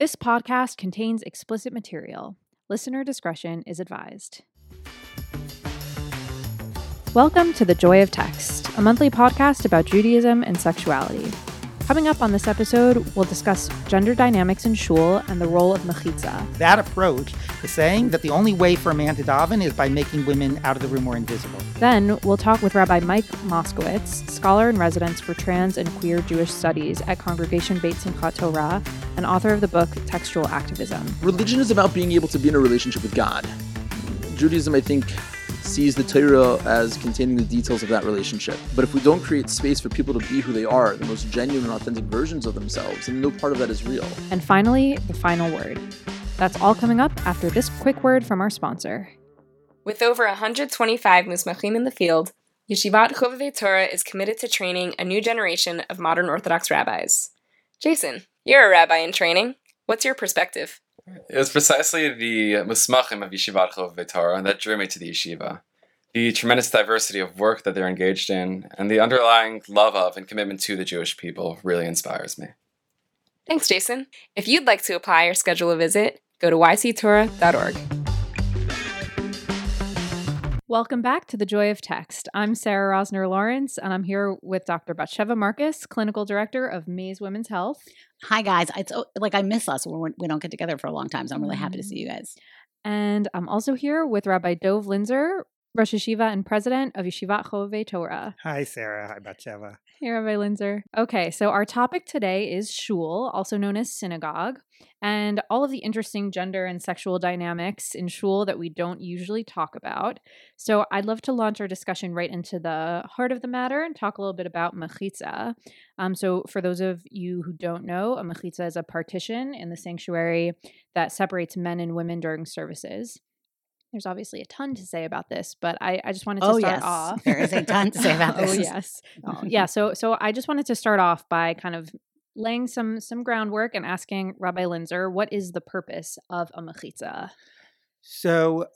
This podcast contains explicit material. Listener discretion is advised. Welcome to The Joy of Text, a monthly podcast about Judaism and sexuality. Coming up on this episode, we'll discuss gender dynamics in shul and the role of mechitza. That approach is saying that the only way for a man to daven is by making women out of the room or invisible. Then we'll talk with Rabbi Mike Moskowitz, scholar in residence for trans and queer Jewish studies at Congregation Beit Simchat Torah and author of the book Textual Activism. Religion is about being able to be in a relationship with God. Judaism, I think, sees the Torah as containing the details of that relationship. But if we don't create space for people to be who they are, the most genuine and authentic versions of themselves, then no part of that is real. And finally, the final word. That's all coming up after this quick word from our sponsor. With over 125 musmachim in the field, Yeshivat Chovevei Torah is committed to training a new generation of modern Orthodox rabbis. Jason, you're a rabbi in training. What's your perspective? It was precisely the musmachim of Yeshivat Chovevei Torah that drew me to the yeshiva. The tremendous diversity of work that they're engaged in, and the underlying love of and commitment to the Jewish people really inspires me. Thanks, Jason. If you'd like to apply or schedule a visit, go to yctorah.org. Welcome back to the Joy of Text. I'm Sarah Rosner Lawrence, and I'm here with Dr. Batsheva Marcus, Clinical Director of Maze Women's Health. Hi, guys. It's like I miss us when we don't get together for a long time, so I'm really happy to see you mm-hmm. guys. And I'm also here with Rabbi Dov Linzer, Rosh Yeshiva and President of Yeshivat Chovevei Torah. Hi, Sarah. Hi, Batsheva. Hey, Rabbi Linzer. Okay, so our topic today is shul, also known as synagogue, and all of the interesting gender and sexual dynamics in shul that we don't usually talk about. So I'd love to launch our discussion right into the heart of the matter and talk a little bit about mechitza. Um, so for those of you who don't know, a mechitza is a partition in the sanctuary that separates men and women during services. There's obviously a ton to say about this, but I, I just wanted to oh, start yes. off. There is a ton to say about this. oh yes, oh, yeah. So so I just wanted to start off by kind of laying some some groundwork and asking Rabbi Linzer, what is the purpose of a mechitza? So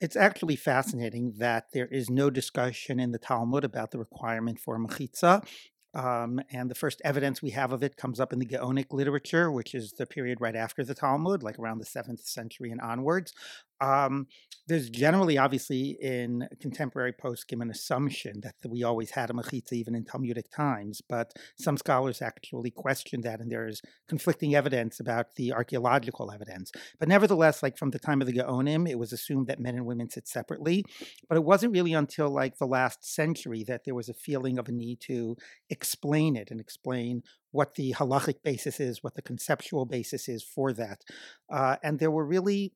it's actually fascinating that there is no discussion in the Talmud about the requirement for a mechitza. Um, and the first evidence we have of it comes up in the Gaonic literature, which is the period right after the Talmud, like around the seventh century and onwards. Um, there's generally, obviously, in contemporary poskim an assumption that we always had a mechitza even in Talmudic times, but some scholars actually question that, and there is conflicting evidence about the archaeological evidence. But nevertheless, like from the time of the Gaonim, it was assumed that men and women sit separately. But it wasn't really until like the last century that there was a feeling of a need to explain it and explain what the halachic basis is, what the conceptual basis is for that. Uh, and there were really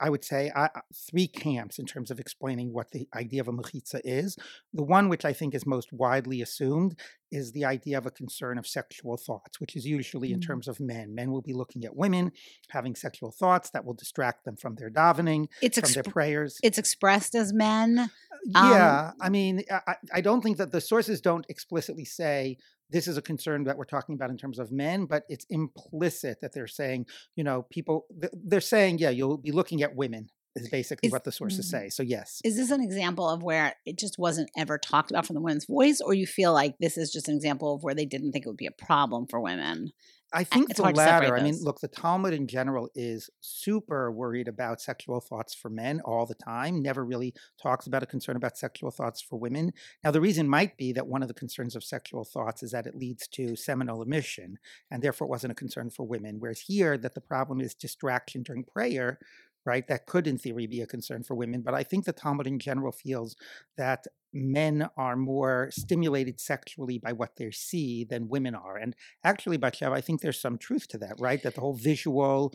I would say, uh, three camps in terms of explaining what the idea of a mechitza is. The one which I think is most widely assumed is the idea of a concern of sexual thoughts, which is usually mm. in terms of men. Men will be looking at women having sexual thoughts that will distract them from their davening, it's from their prayers. It's expressed as men. Yeah, um, I mean, I, I don't think that the sources don't explicitly say this is a concern that we're talking about in terms of men, but it's implicit that they're saying, you know, people, they're saying, yeah, you'll be looking at women is basically is, what the sources mm-hmm. say. So yes. Is this an example of where it just wasn't ever talked about from the women's voice, or you feel like this is just an example of where they didn't think it would be a problem for women? I think it's the latter. I mean, look, the Talmud in general is super worried about sexual thoughts for men all the time, never really talks about a concern about sexual thoughts for women. Now, the reason might be that one of the concerns of sexual thoughts is that it leads to seminal emission, and therefore it wasn't a concern for women. Whereas here, that the problem is distraction during prayer, right? That could, in theory, be a concern for women. But I think the Talmud in general feels that men are more stimulated sexually by what they see than women are. And actually, Batsheva, I think there's some truth to that, right? That the whole visual,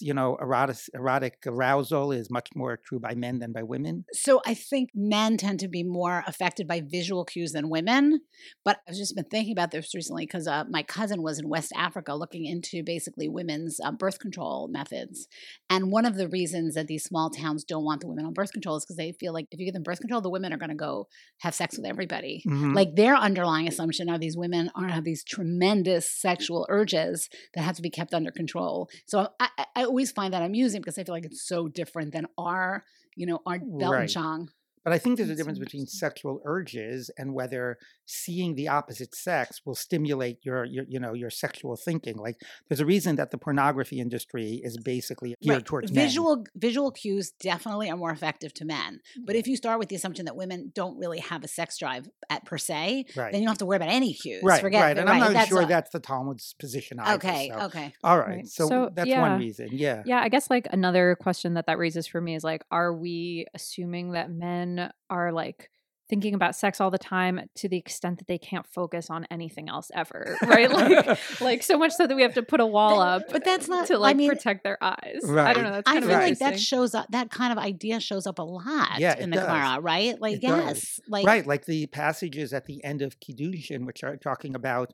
you know, erotic, erotic arousal is much more true by men than by women. So I think men tend to be more affected by visual cues than women. But I've just been thinking about this recently because uh, my cousin was in West Africa looking into basically women's uh, birth control methods. And one of the reasons that these small towns don't want the women on birth control is because they feel like if you give them birth control, the women are going to go have sex with everybody. Mm-hmm. Like their underlying assumption are these women are have these tremendous sexual urges that have to be kept under control. So I, I always find that amusing because I feel like it's so different than our, you know, our Weltanschauung. Right. But I think there's a difference between sexual urges and whether seeing the opposite sex will stimulate your, your you know your sexual thinking. Like there's a reason that the pornography industry is basically geared Right. towards men. visual visual cues definitely are more effective to men. But if you start with the assumption that women don't really have a sex drive at per se, Right. then you don't have to worry about any cues. Right, Forget right, the- and I'm not that's sure a- that's the Talmud's position either. okay. so- Okay. All right, Right. so, So, that's yeah. one reason. Yeah, Yeah, I guess like another question that that raises for me is like, are we assuming that men are like thinking about sex all the time to the extent that they can't focus on anything else ever, right? like, like so much so that we have to put a wall up, but that's not- to I like mean- protect their eyes. right. I don't know. That's I kind feel like that shows up. That kind of idea shows up a lot Yeah, in the does. Gemara, right? Like, It does. yes, like right, like the passages at the end of Kiddushin, which are talking about,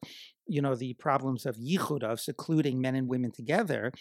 you know, the problems of yichud, of secluding men and women together.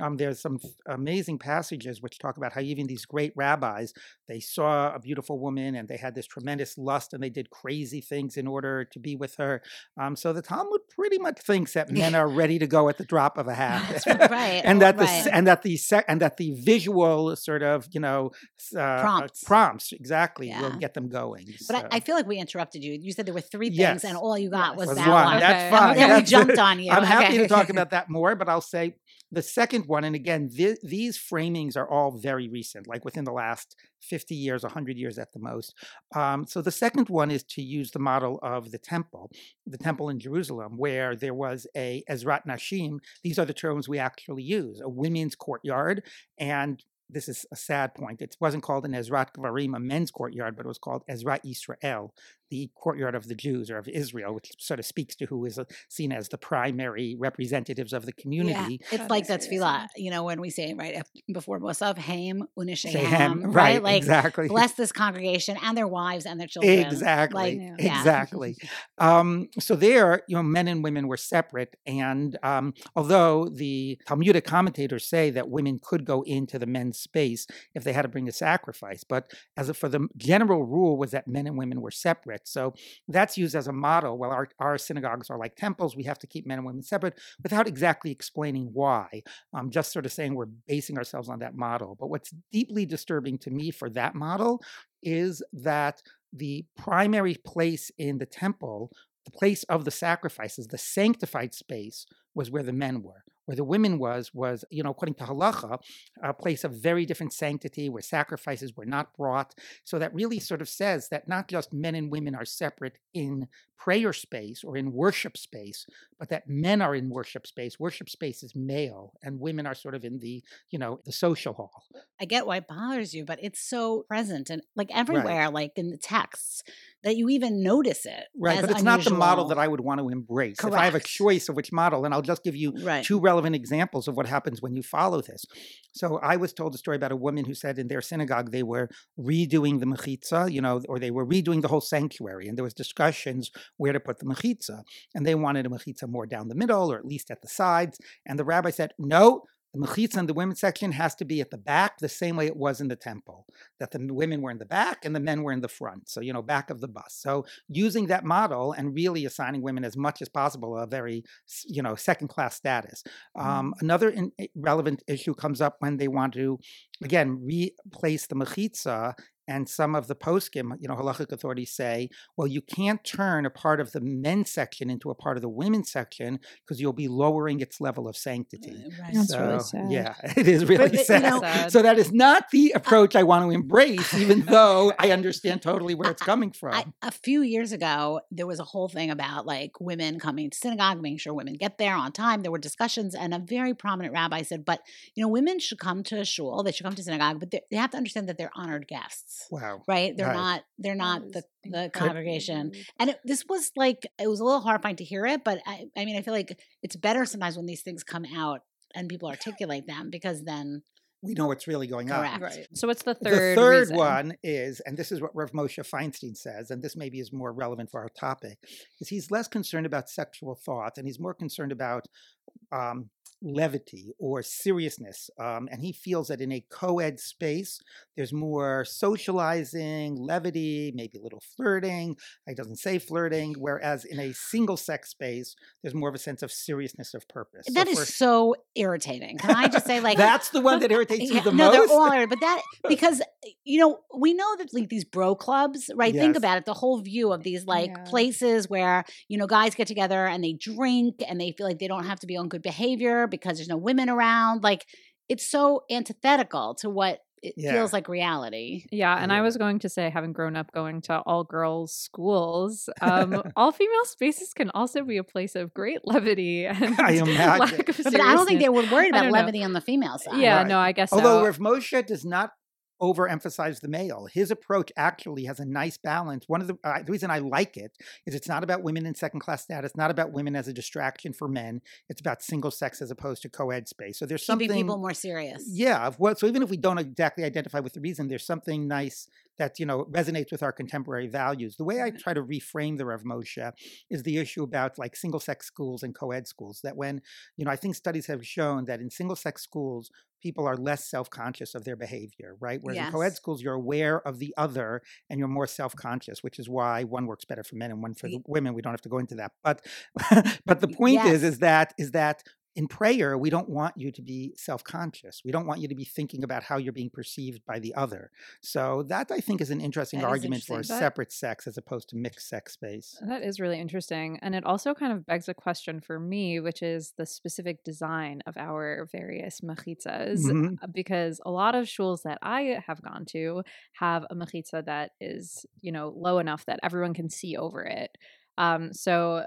Um, there's some amazing passages which talk about how even these great rabbis they saw a beautiful woman and they had this tremendous lust and they did crazy things in order to be with her. Um, so the Talmud pretty much thinks that men are ready to go at the drop of a hat, right, and that the right. s and that the sec- and that the visual sort of you know uh, uh, Prompts. prompts exactly will get them going. But I, so. I feel like we interrupted you. You said there were three things, Yes. and all you got Yes. was was that one. one. That's Okay, fine. okay. Then we jumped on you. I'm happy to talk about that more, but I'll say the second one, and again, thi- these framings are all very recent, like within the last 50 years, 100 years at the most. Um, so the second one is to use the model of the temple, the temple in Jerusalem, where there was a Ezrat Nashim. These are the terms we actually use a women's courtyard. And this is a sad point. It wasn't called an Ezrat Gvarim, a men's courtyard, but it was called Ezrat Israel, the courtyard of the Jews or of Israel, which sort of speaks to who is uh, seen as the primary representatives of the community. Yeah, it's That like that's very tefillah. You know, when we say right before Musaf, Haim Say Unishehem, hem, right? right, Like exactly. bless this congregation and their wives and their children. Exactly. Like, Yeah. yeah. Exactly. Um, so there, you know, men and women were separate, and um, although the Talmudic commentators say that women could go into the men's space if they had to bring a sacrifice, but as a, for the general rule was that men and women were separate. So that's used as a model. Well, our, our synagogues are like temples; we have to keep men and women separate, without exactly explaining why. Um, just sort of saying we're basing ourselves on that model. But what's deeply disturbing to me for that model is that the primary place in the temple, the place of the sacrifices, the sanctified space, was where the men were. Where the women was was, you know, according to halacha, a place of very different sanctity where sacrifices were not brought. So that really sort of says that not just men and women are separate in prayer space or in worship space, but that men are in worship space. Worship space is male, and women are sort of in the, you know, the social hall. I get why it bothers you, but it's so present and like everywhere, like in the texts, that you even notice it. Right, but it's not the model that I would want to embrace. If I have a choice of which model, and I'll just give you Right. two relevant examples of what happens when you follow this. So I was told a story about a woman who said in their synagogue they were redoing the mechitza, you know, or they were redoing the whole sanctuary, and there was discussions where to put the mechitza, and they wanted a mechitza more down the middle or at least at the sides, and the rabbi said no. The mechitza in the women's section has to be at the back, the same way it was in the temple. That the women were in the back and the men were in the front. So you know, back of the bus. So using that model and really assigning women as much as possible a very you know second class status. Um, another in, relevant issue comes up when they want to again replace the mechitza. And some of the poskim, you know, halachic authorities say, well, you can't turn a part of the men's section into a part of the women's section because you'll be lowering its level of sanctity. Eh, right. That's really sad. Yeah, it is really but, you sad. know- Sad. So that is not the uh, approach I want to embrace, even though I understand totally where it's coming from. I, a few years ago, there was a whole thing about like women coming to synagogue, making sure women get there on time. There were discussions, and a very prominent rabbi said, "But you know, women should come to shul. They should come to synagogue, but they they have to understand that they're honored guests, wow. right? They're Right. not. They're not the the congregation." And it, this was like it was a little horrifying to hear it, but I, I mean, I feel like it's better sometimes when these things come out and people articulate them because then We know what's really going on. Right. So what's the third? The third? third reason? one is, and this is what Rav Moshe Feinstein says, and this maybe is more relevant for our topic, is he's less concerned about sexual thought and he's more concerned about um, levity or seriousness. Um, and he feels that in a co ed space, there's more socializing, levity, maybe a little flirting. He doesn't say flirting. Whereas in a single sex space, there's more of a sense of seriousness of purpose. That so is for- so irritating. Can I just say, like, that's the one that irritates you Yeah, the no, most. they're all irritating, but that because you know we know that like these bro clubs, right? Think about it. The whole view of these like Yeah. places where you know guys get together and they drink and they feel like they don't have to be on good behavior because there's no women around. Like it's so antithetical to what it Yeah. feels like reality. Yeah, and I was going to say, having grown up going to all girls schools, um, all female spaces can also be a place of great levity and I imagine. lack of But I don't think they seriousness. were worried about don't know. levity on the female side. Yeah, Right. no, I guess Although so. Rav Moshe does not overemphasize the male, his approach actually has a nice balance. One of the, uh, the reason I like it is it's not about women in second class status, not about women as a distraction for men. It's about single sex as opposed to co-ed space. So there's keeping something people more serious. Yeah. of what- So even if we don't exactly identify with the reason, there's something nice that you know resonates with our contemporary values. The way I mm-hmm. try to reframe the Rav Moshe is the issue about like single sex schools and co-ed schools. That when you know I think studies have shown that in single sex schools people are less self-conscious of their behavior, right? Whereas in co-ed schools you're aware of the other and you're more self-conscious, which is why one works better for men and one for the women. We don't have to go into that, but but the point is is that is that in prayer, we don't want you to be self conscious. We don't want you to be thinking about how you're being perceived by the other. So, that I think is an interesting That argument for a interesting. That- separate sex as opposed to mixed sex space. That is really interesting. And it also kind of begs a question for me, which is the specific design of our various machitzas. Mhm. uh, Because a lot of shuls that I have gone to have a machitza that is, you know, low enough that everyone can see over it. Um, so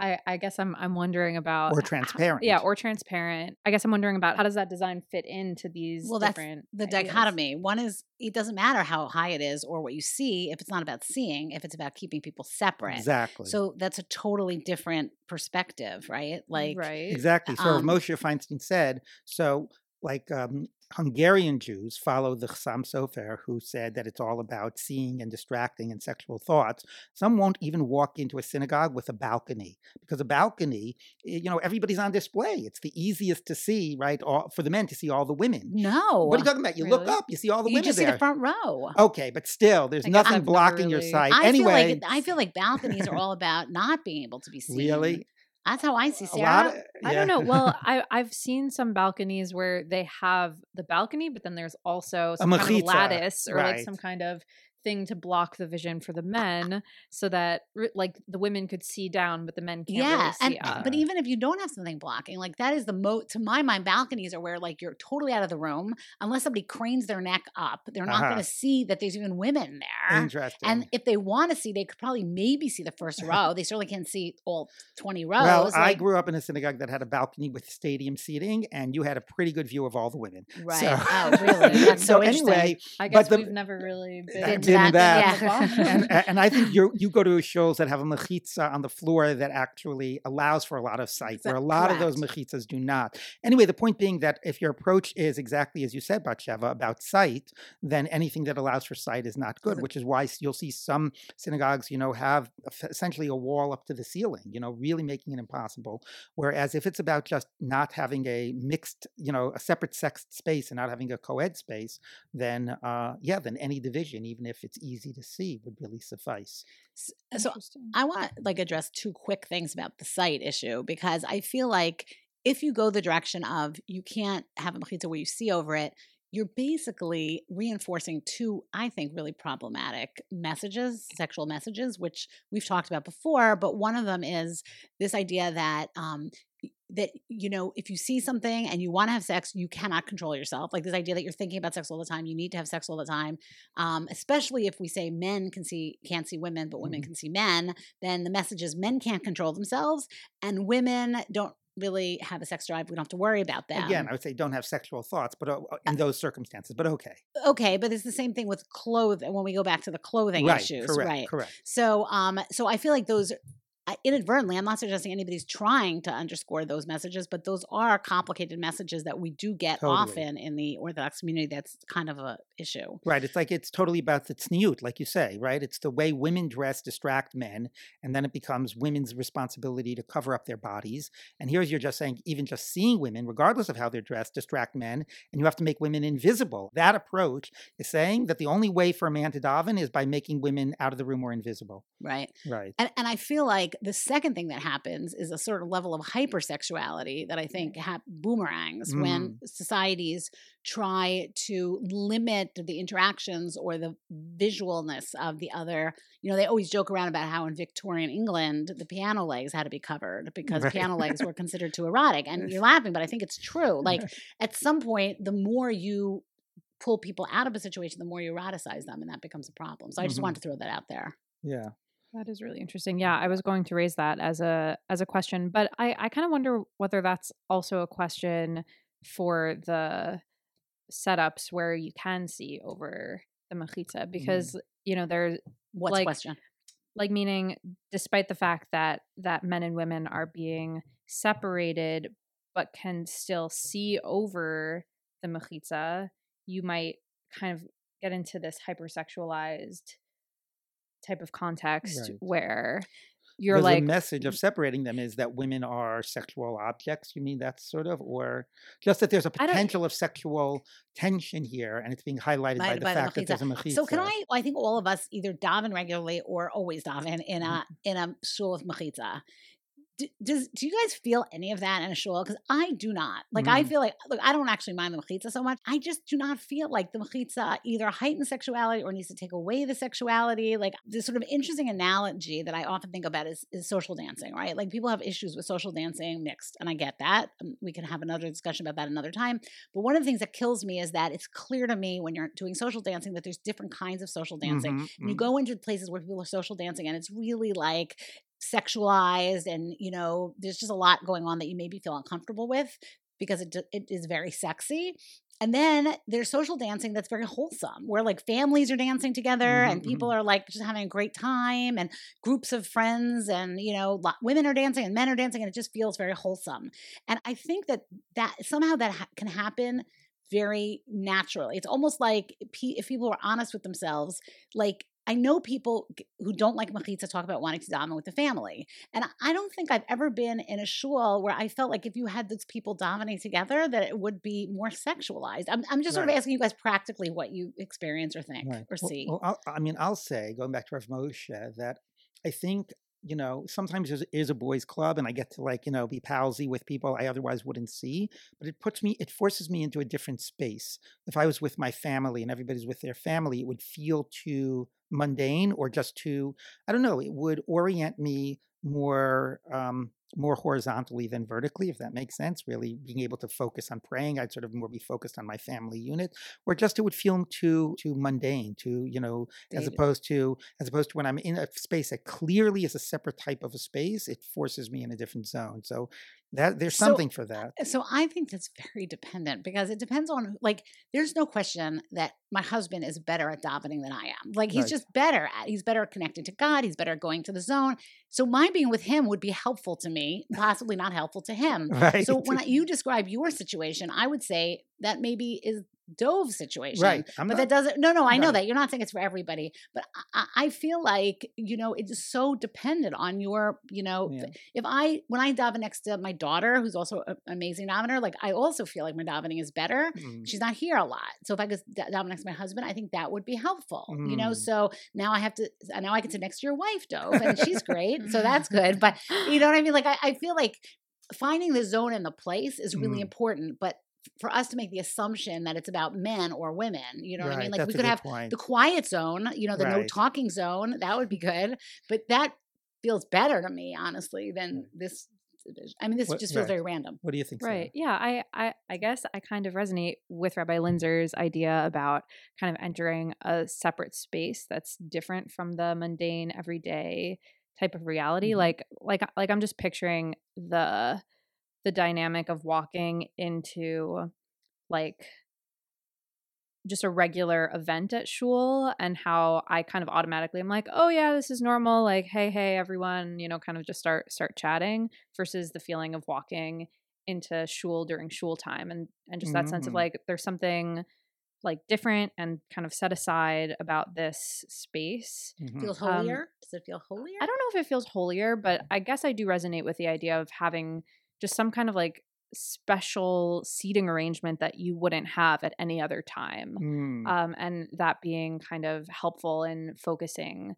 I, I guess I'm I'm wondering about Or transparent. Yeah, or transparent. I guess I'm wondering about how does that design fit into these Well, that's the ideas? dichotomy. One is it doesn't matter how high it is or what you see if it's not about seeing, if it's about keeping people separate. Exactly. So that's a totally different perspective, right? Like right. Exactly. So Um, Moshe Feinstein said, so like um, Hungarian Jews follow the Chassam Sofer, who said that it's all about seeing and distracting and sexual thoughts. Some won't even walk into a synagogue with a balcony because a balcony, eh, you know, everybody's on display. It's the easiest to see, right? All, for the men to see all the women. no. What are you talking about? You look up, you see all the women there. you just see there. the front row. Okay, but still, there's guess nothing never blocking your really- sight. I anyway, feel like I feel like balconies are all about not being able to be seen. really, That's how I see Sarah. lot. Of, I don't know. Well, I I've seen some balconies where they have the balcony, but then there's also some kind of lattice or like some kind of thing to block the vision for the men, so that like the women could see down, but the men can't yeah, really see and up. but even if you don't have something blocking, like that is the moat to my mind, balconies are where like you're totally out of the room unless somebody cranes their neck up. They're not Uh-huh. going to see that there's even women there. Interesting. And if they want to see, they could probably maybe see the first row. They certainly can't see all 20 rows. well, I grew up in a synagogue that had a balcony with stadium seating, and you had a pretty good view of all the women. Right. So, Oh, really? That's so interesting. anyway, I but guess the- we've never really been Been in that. yeah. and and I think you you go to shuls that have a mechitza on the floor that actually allows for a lot of sight, where a lot of those Correct. mechitzas do not. Anyway, the point being that if your approach is exactly as you said, Batsheva, about sight, then anything that allows for sight is not good. Which is why you'll see some synagogues, you know, have essentially a wall up to the ceiling, you know, really making it impossible. Whereas if it's about just not having a mixed, you know, a separate sex space and not having a co-ed space, then uh, yeah, then any division, even if it's easy to see, would really suffice. So I want to like address two quick things about the site issue because I feel like if you go the direction of you can't have a mechitza where you see over it, you're basically reinforcing two, I think, really problematic messages, sexual messages, which we've talked about before. But one of them is this idea that um, that you know if you see something and you want to have sex you cannot control yourself like this idea that you're thinking about sex all the time you need to have sex all the time um, especially if we say men can see can't see women but women Mhm. can see men then the message is men can't control themselves and women don't really have a sex drive we don't have to worry about that. Again, I would say don't have sexual thoughts, but uh, uh, in those circumstances. But okay, okay but it's the same thing with clothing when we go back to the clothing right, issues correct, right correct. so um so i feel like those inadvertently, I'm not suggesting anybody's trying to underscore those messages, but those are complicated messages that we do get Totally. often in the Orthodox community. That's kind of a issue. Right. It's like it's totally about the tzniut, like you say, right? It's the way women dress distract men, and then it becomes women's responsibility to cover up their bodies. And here's you're just saying, even just seeing women, regardless of how they're dressed, distract men, and you have to make women invisible. That approach is saying that the only way for a man to daven is by making women out of the room or invisible. Right. Right. And, and I feel like the second thing that happens is a certain level of hypersexuality that I think hap- boomerangs when societies try to limit the interactions or the visualness of the other. You know, they always joke around about how in Victorian England the piano legs had to be covered because Right. piano legs were considered too erotic. And you're laughing, but I think it's true. Like at some point, the more you pull people out of a situation, the more you eroticize them, and that becomes a problem. So I just Mhm. wanted to throw that out there. Yeah. That is really interesting. Yeah, I was going to raise that as a as a question, but I I kind of wonder whether that's also a question for the setups where you can see over the machitza mm-hmm. because you know there's What's Like- question? like meaning despite the fact that that men and women are being separated but can still see over the machitza, you might kind of get into this hypersexualized type of context Right. where you're like the message of separating them is that women are sexual objects. You mean that sort of, or just that there's a potential of sexual tension here, and it's being highlighted by By- the by the fact that there's a mechitza. So can I? I think all of us either daven regularly or always daven in Mm-hmm. a in a shul with mechitza. Do, does do you guys feel any of that in a shul? Because I do not. Like I Mm. feel like look, I don't actually mind the mechitza so much. I just do not feel like the mechitza either heightens sexuality or needs to take away the sexuality. Like this sort of interesting analogy that I often think about is, is social dancing, right? Like people have issues with social dancing mixed, and I get that. Um, We can have another discussion about that another time. But one of the things that kills me is that it's clear to me when you're doing social dancing that there's different kinds of social dancing. Mhm, And you go into places where people are social dancing and it's really like sexualized and you know there's just a lot going on that you maybe feel uncomfortable with because it, it is very sexy. And then there's social dancing that's very wholesome where like families are dancing together and Mhm, people are like just having a great time and groups of friends and you know women are dancing and men are dancing and it just feels very wholesome. And i think that that somehow that ha- can happen very naturally. It's almost like if people are honest with themselves like I know people who don't like machitza talk about wanting to daven with the family, and I- don't think I've ever been in a shul where I felt like if you had those people davening together, that it would be more sexualized. I'm, I'm just sort of asking you guys practically what you experience or think Right. or Well- see. Well, I'll, I mean, I'll say, going back to Rav Moshe, that I think, you know, sometimes there's is a boys' club and I get to like, you know, be palsy with people I otherwise wouldn't see, but it puts me, it forces me into a different space. If I was with my family and everybody's with their family, it would feel too mundane or just too, I don't know, it would orient me more um more horizontally than vertically if that makes sense really being able to focus on praying i'd sort of more be focused on my family unit or just it would feel too too mundane too you know as opposed to as opposed to when i'm in a space that clearly is a separate type of a space it forces me in a different zone. So that there's So- something for that So I think that's very dependent because it depends on like there's no question that my husband is better at davening than I am. Like he's Right. just better at he's better at connecting to God, he's better at going to the zone. So my being with him would be helpful to me, possibly not helpful to him. right So when I, you describe your situation, I would say that maybe is Dov's situation. right i'm But not that doesn't. No, no, I know Right. that you're not saying it's for everybody, but I, I feel like you know it's so dependent on your, you know, yeah. if I when I daven next to my daughter, who's also an amazing davener, like I also feel like my davening is better. Mm. She's not here a lot, so if I could da- daven next to my husband, I think that would be helpful. You know, Mm. so now I have to now I get to next to your wife, Dove, and she's great, so that's good. But you know what I mean? Like I, I feel like finding the zone and the place is really Mm. important, but for us to make the assumption that it's about men or women, you know what I mean? Like we could have point. the quiet zone, you know, the no talking zone. That would be good. But that feels better to me, honestly, than this. I mean, this What- just feels right. very random. what do you think Sarah? Right. Yeah. I, I I guess I kind of resonate with Rabbi Linzer's idea about kind of entering a separate space that's different from the mundane everyday type of reality. Mhm. Like like like I'm just picturing the the dynamic of walking into like just a regular event at shul and how I kind of automatically am like, oh yeah, this is normal. Like, hey, hey, everyone, you know, kind of just start start chatting versus the feeling of walking into shul during shul time and and just that mm-hmm. sense of mm-hmm. like there's something like different and kind of set aside about this space. Mm-hmm. Feels um, holier? Um, Does it feel holier? I don't know if it feels holier, but I guess I do resonate with the idea of having just some kind of like special seating arrangement that you wouldn't have at any other time. Mm. Um, and that being kind of helpful in focusing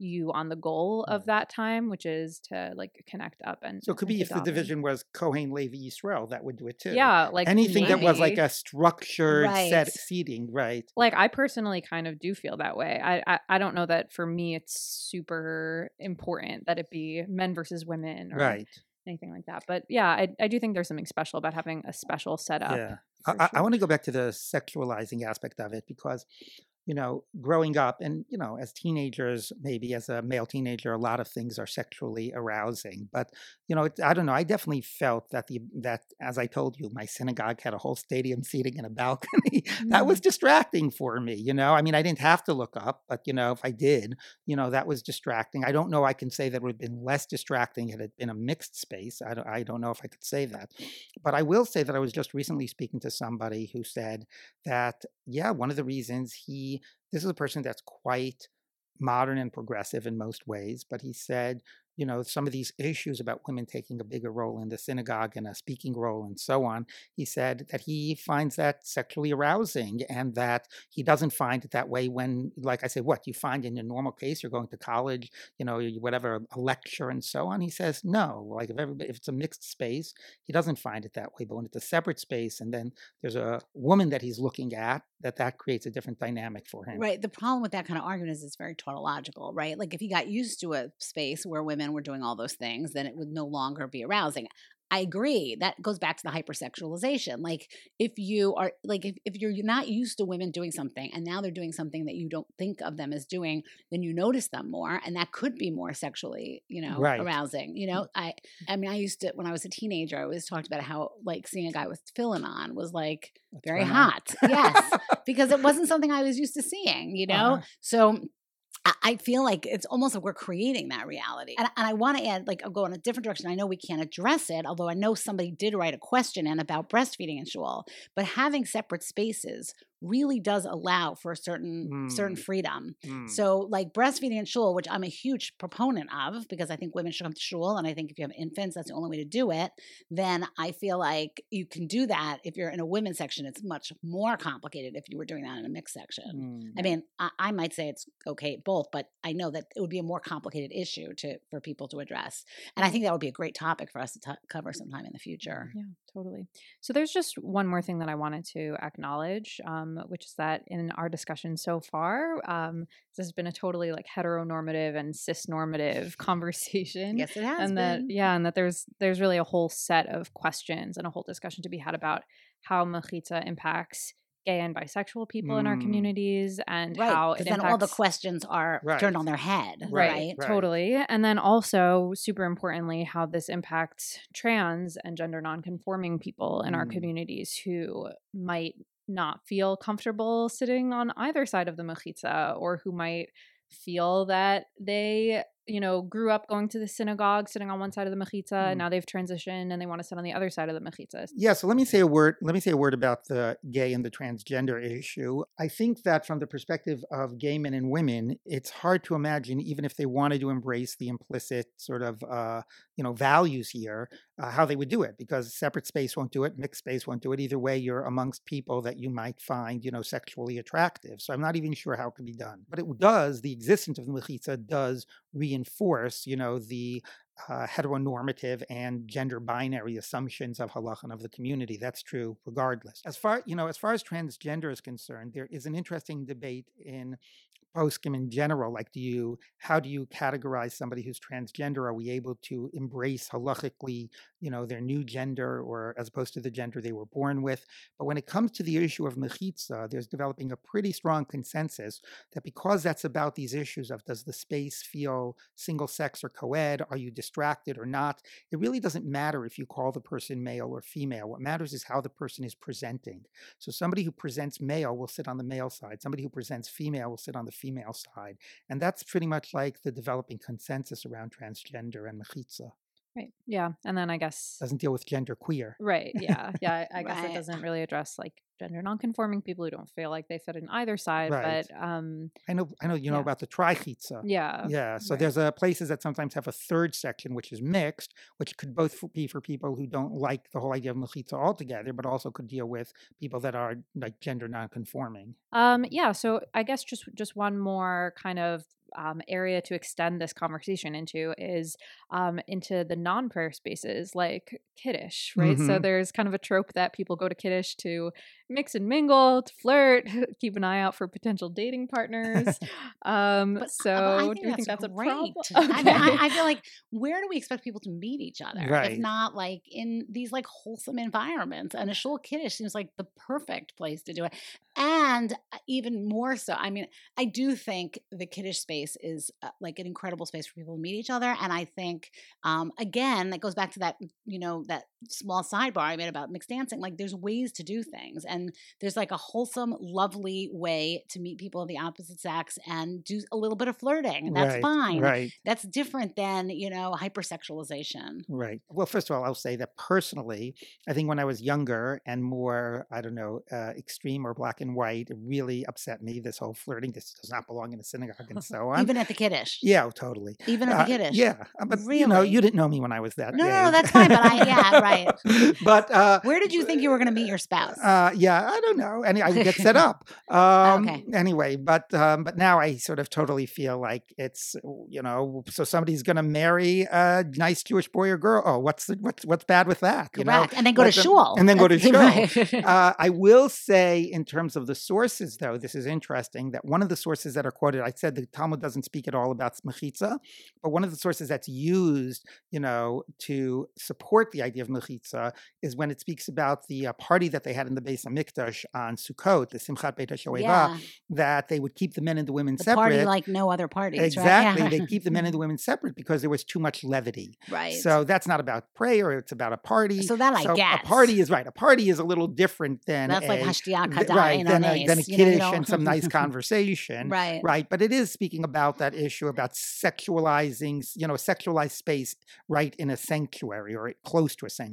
you on the goal of that time, which is to like connect up and. So it could be if the division was Kohen Levi Yisrael, that would do it too. Yeah, like anything maybe. that was like a structured right. set seating, right? Like I personally kind of do feel that way. I, I I don't know that for me it's super important that it be men versus women, or right? Anything like that, but yeah, I I do think there's something special about having a special setup. Yeah, I, sure. I want to go back to the sexualizing aspect of it because you know, growing up and, you know, as teenagers, maybe as a male teenager, a lot of things are sexually arousing. But, you know, it, I don't know. I definitely felt that the, that, as I told you, my synagogue had a whole stadium seating in a balcony. Mm-hmm. that was mm. distracting for me, you know. I mean, I didn't have to look up, but, you know, if I did, you know, that was distracting. I don't know. I can say that would have been less distracting had it been a mixed space. I don't, I don't know if I could say that. But I will say that I was just recently speaking to somebody who said that, yeah, one of the reasons he this is a person that's quite modern and progressive in most ways, but he said you know, some of these issues about women taking a bigger role in the synagogue and a speaking role and so on, he said that he finds that sexually arousing and that he doesn't find it that way when, like I said, what you find in a normal case, you're going to college, you know, whatever, a lecture and so on. He says, no, like if, everybody, if it's a mixed space, he doesn't find it that way. But when it's a separate space and then there's a woman that he's looking at, that that creates a different dynamic for him. Right. The problem with that kind of argument is it's very tautological, right? Like if he got used to a space where women were doing all those things, then it would no longer be arousing. I agree. That goes back to the hypersexualization. Like if you are like if, if you're not used to women doing something and now they're doing something that you don't think of them as doing, then you notice them more and that could be more sexually, you know, right. arousing. You know, I I mean I used to when I was a teenager, I always talked about how like seeing a guy with tefillin on was like That's very hot. yes. because it wasn't something I was used to seeing, you know? Uh-huh. So I feel like it's almost like we're creating that reality. And, and I want to add, like, I'll go in a different direction. I know we can't address it, although I know somebody did write a question in about breastfeeding in shul, but having separate spaces really does allow for a certain mm. certain freedom. Mm. So like breastfeeding in shul, which I'm a huge proponent of because I think women should come to shul and I think if you have infants that's the only way to do it, then I feel like you can do that if you're in a women's section. It's much more complicated if you were doing that in a mixed section. Mm. I mean, I, I, might say it's okay both, but I know that it would be a more complicated issue to for people to address. And I think that would be a great topic for us to t- cover sometime in the future. Yeah, totally. So there's just one more thing that I wanted to acknowledge. Um, which is that in our discussion so far, um, this has been a totally like heteronormative and cisnormative conversation. Yes, it has. And been. that yeah, and that there's there's really a whole set of questions and a whole discussion to be had about how mechitza impacts gay and bisexual people mm. in our mm. communities and right, how it then all the questions are right. turned on their head right, right, right totally and then also super importantly how this impacts trans and gender nonconforming people in mm. our communities who might not feel comfortable sitting on either side of the mechitza or who might feel that they you know, grew up going to the synagogue, sitting on one side of the mechitza, mm. and now they've transitioned and they want to sit on the other side of the mechitza. Yeah, so let me say a word. Let me say a word about the gay and the transgender issue. I think that from the perspective of gay men and women, it's hard to imagine, even if they wanted to embrace the implicit sort of, uh, you know, values here, uh, how they would do it. Because separate space won't do it, mixed space won't do it. Either way, you're amongst people that you might find, you know, sexually attractive. So I'm not even sure how it can be done. But it does. The existence of the mechitza does reinforce, you know, the uh, heteronormative and gender binary assumptions of halakha of the community. That's true regardless. As far you know, as far as transgender is concerned, there is an interesting debate in poskim in general. Like, do you how do you categorize somebody who's transgender? Are we able to embrace halachically, you know, their new gender, or as opposed to the gender they were born with? But when it comes to the issue of mechitza, there's developing a pretty strong consensus that because that's about these issues of does the space feel single sex or co-ed? Are you distracted or not, it really doesn't matter if you call the person male or female. What matters is how the person is presenting. So somebody who presents male will sit on the male side. Somebody who presents female will sit on the female side. And that's pretty much like the developing consensus around transgender and mechitza. Right. Yeah. And then I guess Doesn't deal with gender queer. Right. Yeah. Yeah. I I guess Right. it doesn't really address like gender nonconforming people who don't feel like they fit in either side. Right. But um I know I know you know about the trichitza. yeah. Yeah, so right. there's uh, places that sometimes have a third section, which is mixed, which could both be for people who don't like the whole idea of mechitza altogether, but also could deal with people that are like gender nonconforming. Um, yeah, so I guess just just one more kind of um, area to extend this conversation into is um, into the non-prayer spaces like kiddush, right? So Mhm. there's kind of a trope that people go to kiddush to mix and mingle, to flirt, keep an eye out for potential dating partners. Um, But, uh, so but I do you think that's a great. problem? I, mean, I, I feel like where do we expect people to meet each other Right. if not like in these like wholesome environments? And a shul kiddush seems like the perfect place to do it. And uh, even more so, I mean, I do think the kiddush space is uh, like an incredible space for people to meet each other. And I think, um, again, that goes back to that, you know, that small sidebar I made about mixed dancing. Like there's ways to do things. And there's like a wholesome, lovely way to meet people of the opposite sex and do a little bit of flirting. That's right, fine. Right, That's different than, you know, hypersexualization. right. Well, first of all, I'll say that personally, I think when I was younger and more, I don't know, uh, extreme or black and white, it really upset me. This whole flirting, this does not belong in a synagogue and so on. Even at the Kiddish. yeah, oh, totally. Even at Uh, the kiddush. yeah, uh, but you know, you didn't know me when I was that. No, no, no, that's fine, but I- yeah, right. but uh, Where did you think you were going to meet your spouse? Uh, yeah, I don't know. Any, I would get set up. Um, Okay. Anyway, but um, but now I sort of totally feel like it's you know, so somebody's going to marry a nice Jewish boy or girl. Oh, what's the, what's what's bad with that? You know, Correct. and then go to them- shul. and then go to shul. right. uh, I will say, in terms of the sources, though, this is interesting that one of the sources that are quoted, I said the Talmud doesn't speak at all about mechitza, but one of the sources that's used, you know, to support the idea of mechitza is when it speaks about the uh, party that they had in the Beis Hamikdash on Sukkot, the Simchat Beit HaShoeva, yeah. that they would keep the men and the women The separate. party like no other parties. Exactly. Right? they keep the men and the women separate because there was too much levity. right. So that's not about prayer, it's about a party. So that I So get. A party is right. A party is a little different than That's like a, Hashtiya th- Kada right, than a, than a Anais, you know, you kiddush and some nice conversation. right. Right, but it is speaking about that issue about sexualizing, you know, sexualized space right in a sanctuary or close to a sanctuary.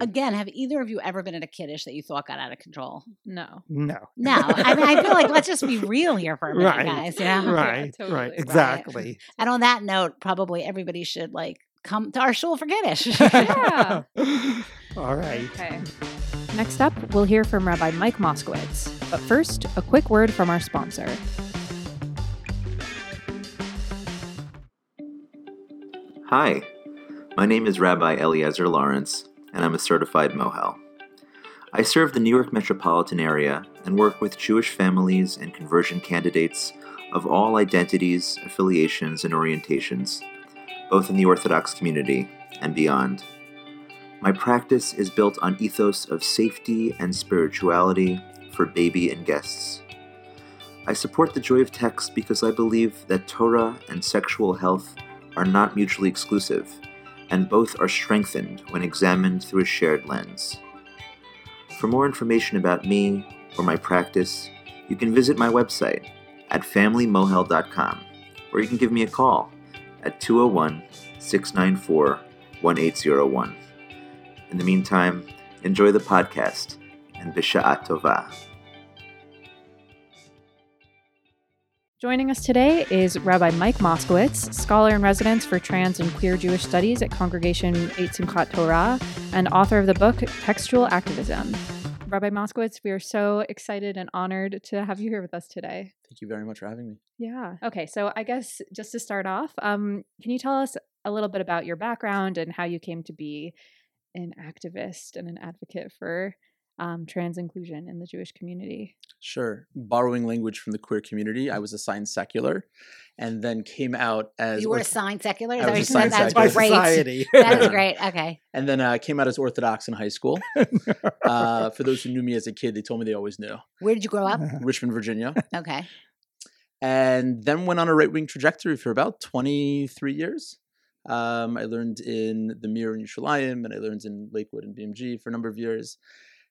Again, have either of you ever been at a kiddush that you thought got out of control? No. no. No. I mean, I feel like let's just be real here for a minute, Right. guys. Yeah. Right, totally. right, Right. exactly. And on that note, probably everybody should like come to our shul for kiddush. Yeah. All right. Okay. Next up, we'll hear from Rabbi Mike Moskowitz. But first, a quick word from our sponsor. Hi, my name is Rabbi Eliezer Lawrence, and I'm a certified Mohel. I serve the New York metropolitan area and work with Jewish families and conversion candidates of all identities, affiliations, and orientations, both in the Orthodox community and beyond. My practice is built on ethos of safety and spirituality for baby and guests. I support the joy of text because I believe that Torah and sexual health are not mutually exclusive, and both are strengthened when examined through a shared lens. For more information about me or my practice, you can visit my website at familymohel.com, or you can give me a call at 201 694 1801. In the meantime, enjoy the podcast and Bisha'at Tova. Joining us today is Rabbi Mike Moskowitz, scholar in residence for trans and queer Jewish studies at Congregation Beit Simchat Torah, and author of the book Textual Activism. Rabbi Moskowitz, we are so excited and honored to have you here with us today. Thank you very much for having me. Yeah. Okay. So I guess just to start off, um, can you tell us a little bit about your background and how you came to be an activist and an advocate for um, trans inclusion in the Jewish community? Sure. Borrowing language from the queer community, I was assigned secular and then came out as you were orth- assigned secular? Is I that was what you said? assigned That's secular. Great. society. That is great. Okay. and then uh, came out as Orthodox in high school. Uh, for those who knew me as a kid, they told me they always knew. Where did you grow up? Richmond, Virginia. Okay. and then went on a right wing trajectory for about 23 years. Um, I learned in the Mir in Yerushalayim, and I learned in Lakewood and BMG for a number of years.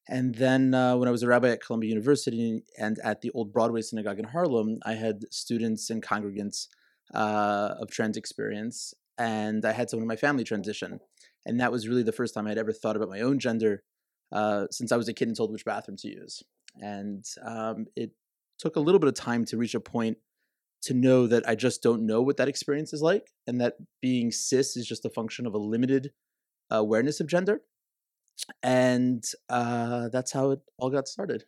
And then uh, when I was a rabbi at Columbia University and at the Old Broadway Synagogue in Harlem, I had students and congregants uh, of trans experience, and I had someone in my family transition. And that was really the first time I'd ever thought about my own gender uh, since I was a kid and told which bathroom to use. And um, it took a little bit of time to reach a point to know that I just don't know what that experience is like, and that being cis is just a function of a limited awareness of gender. And uh, that's how it all got started.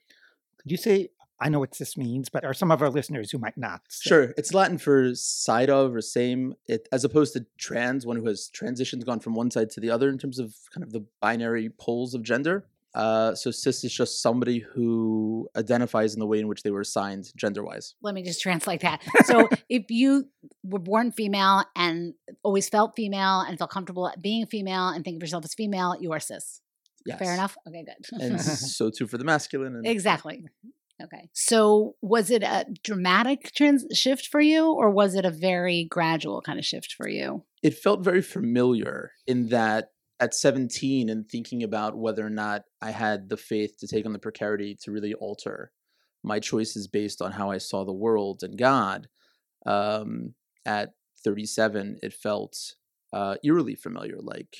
Could you say, I know what cis means, but are some of our listeners who might not? So. Sure. It's Latin for side of or same, it, as opposed to trans, one who has transitioned, gone from one side to the other in terms of kind of the binary poles of gender. Uh, so cis is just somebody who identifies in the way in which they were assigned gender wise. Let me just translate that. So if you were born female and always felt female and felt comfortable being female and think of yourself as female, you are cis. Yes. Fair enough? Okay, good. and so too for the masculine. And, exactly. Okay. So was it a dramatic trans shift for you or was it a very gradual kind of shift for you? It felt very familiar in that at 17 and thinking about whether or not I had the faith to take on the precarity to really alter my choices based on how I saw the world and God. Um, at 37, it felt uh, eerily familiar. Like,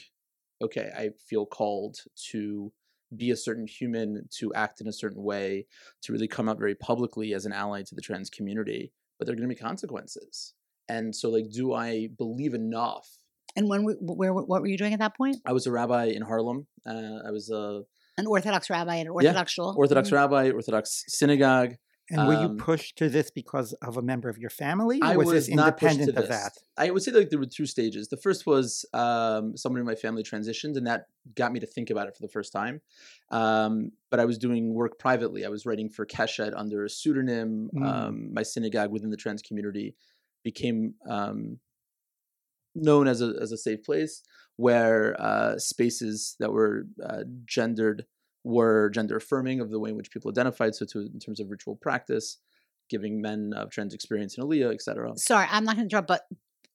okay, I feel called to be a certain human, to act in a certain way, to really come out very publicly as an ally to the trans community. But there are going to be consequences. And so, like, do I believe enough and when where what were you doing at that point? I was a rabbi in Harlem. Uh, I was a an Orthodox rabbi at an Orthodox yeah, shul. Orthodox mm-hmm. rabbi, Orthodox synagogue. And were you um, pushed to this because of a member of your family? I was, was this independent of that? I would say like there were two stages. The first was um, someone in my family transitioned, and that got me to think about it for the first time. Um, but I was doing work privately. I was writing for Keshet under a pseudonym. Mm. Um, my synagogue within the trans community became um, known as a as a safe place where uh, spaces that were uh, gendered were gender affirming of the way in which people identified. So, to, in terms of ritual practice, giving men of trans experience in Aliyah, etc. Sorry, I'm not going to interrupt, but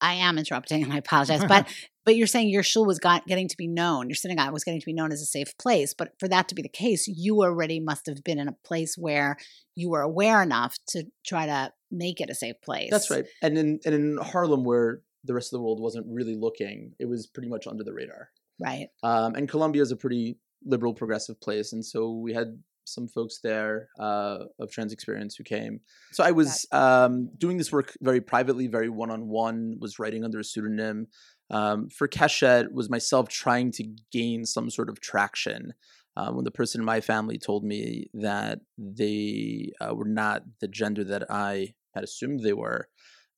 I am interrupting, and I apologize. but but you're saying your shul was got, getting to be known, your synagogue was getting to be known as a safe place. But for that to be the case, you already must have been in a place where you were aware enough to try to make it a safe place. That's right. And in and in Harlem, where the rest of the world wasn't really looking. It was pretty much under the radar. Right. Um, and Columbia is a pretty liberal, progressive place, and so we had some folks there uh, of trans experience who came. So I was um, doing this work very privately, very one on one. Was writing under a pseudonym. Um, for Keshet, was myself trying to gain some sort of traction. Um, when the person in my family told me that they uh, were not the gender that I had assumed they were,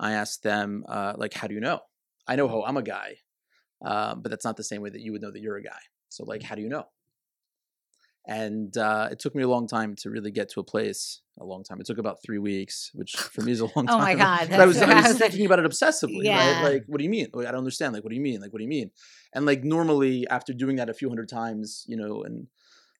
I asked them, uh, like, how do you know? I know how I'm a guy, uh, but that's not the same way that you would know that you're a guy. So, like, how do you know? And uh, it took me a long time to really get to a place. A long time. It took about three weeks, which for me is a long time. oh my god! I was, I was thinking about it obsessively. Yeah. Right? Like, what do you mean? Like, I don't understand. Like, what do you mean? Like, what do you mean? And like, normally after doing that a few hundred times, you know, and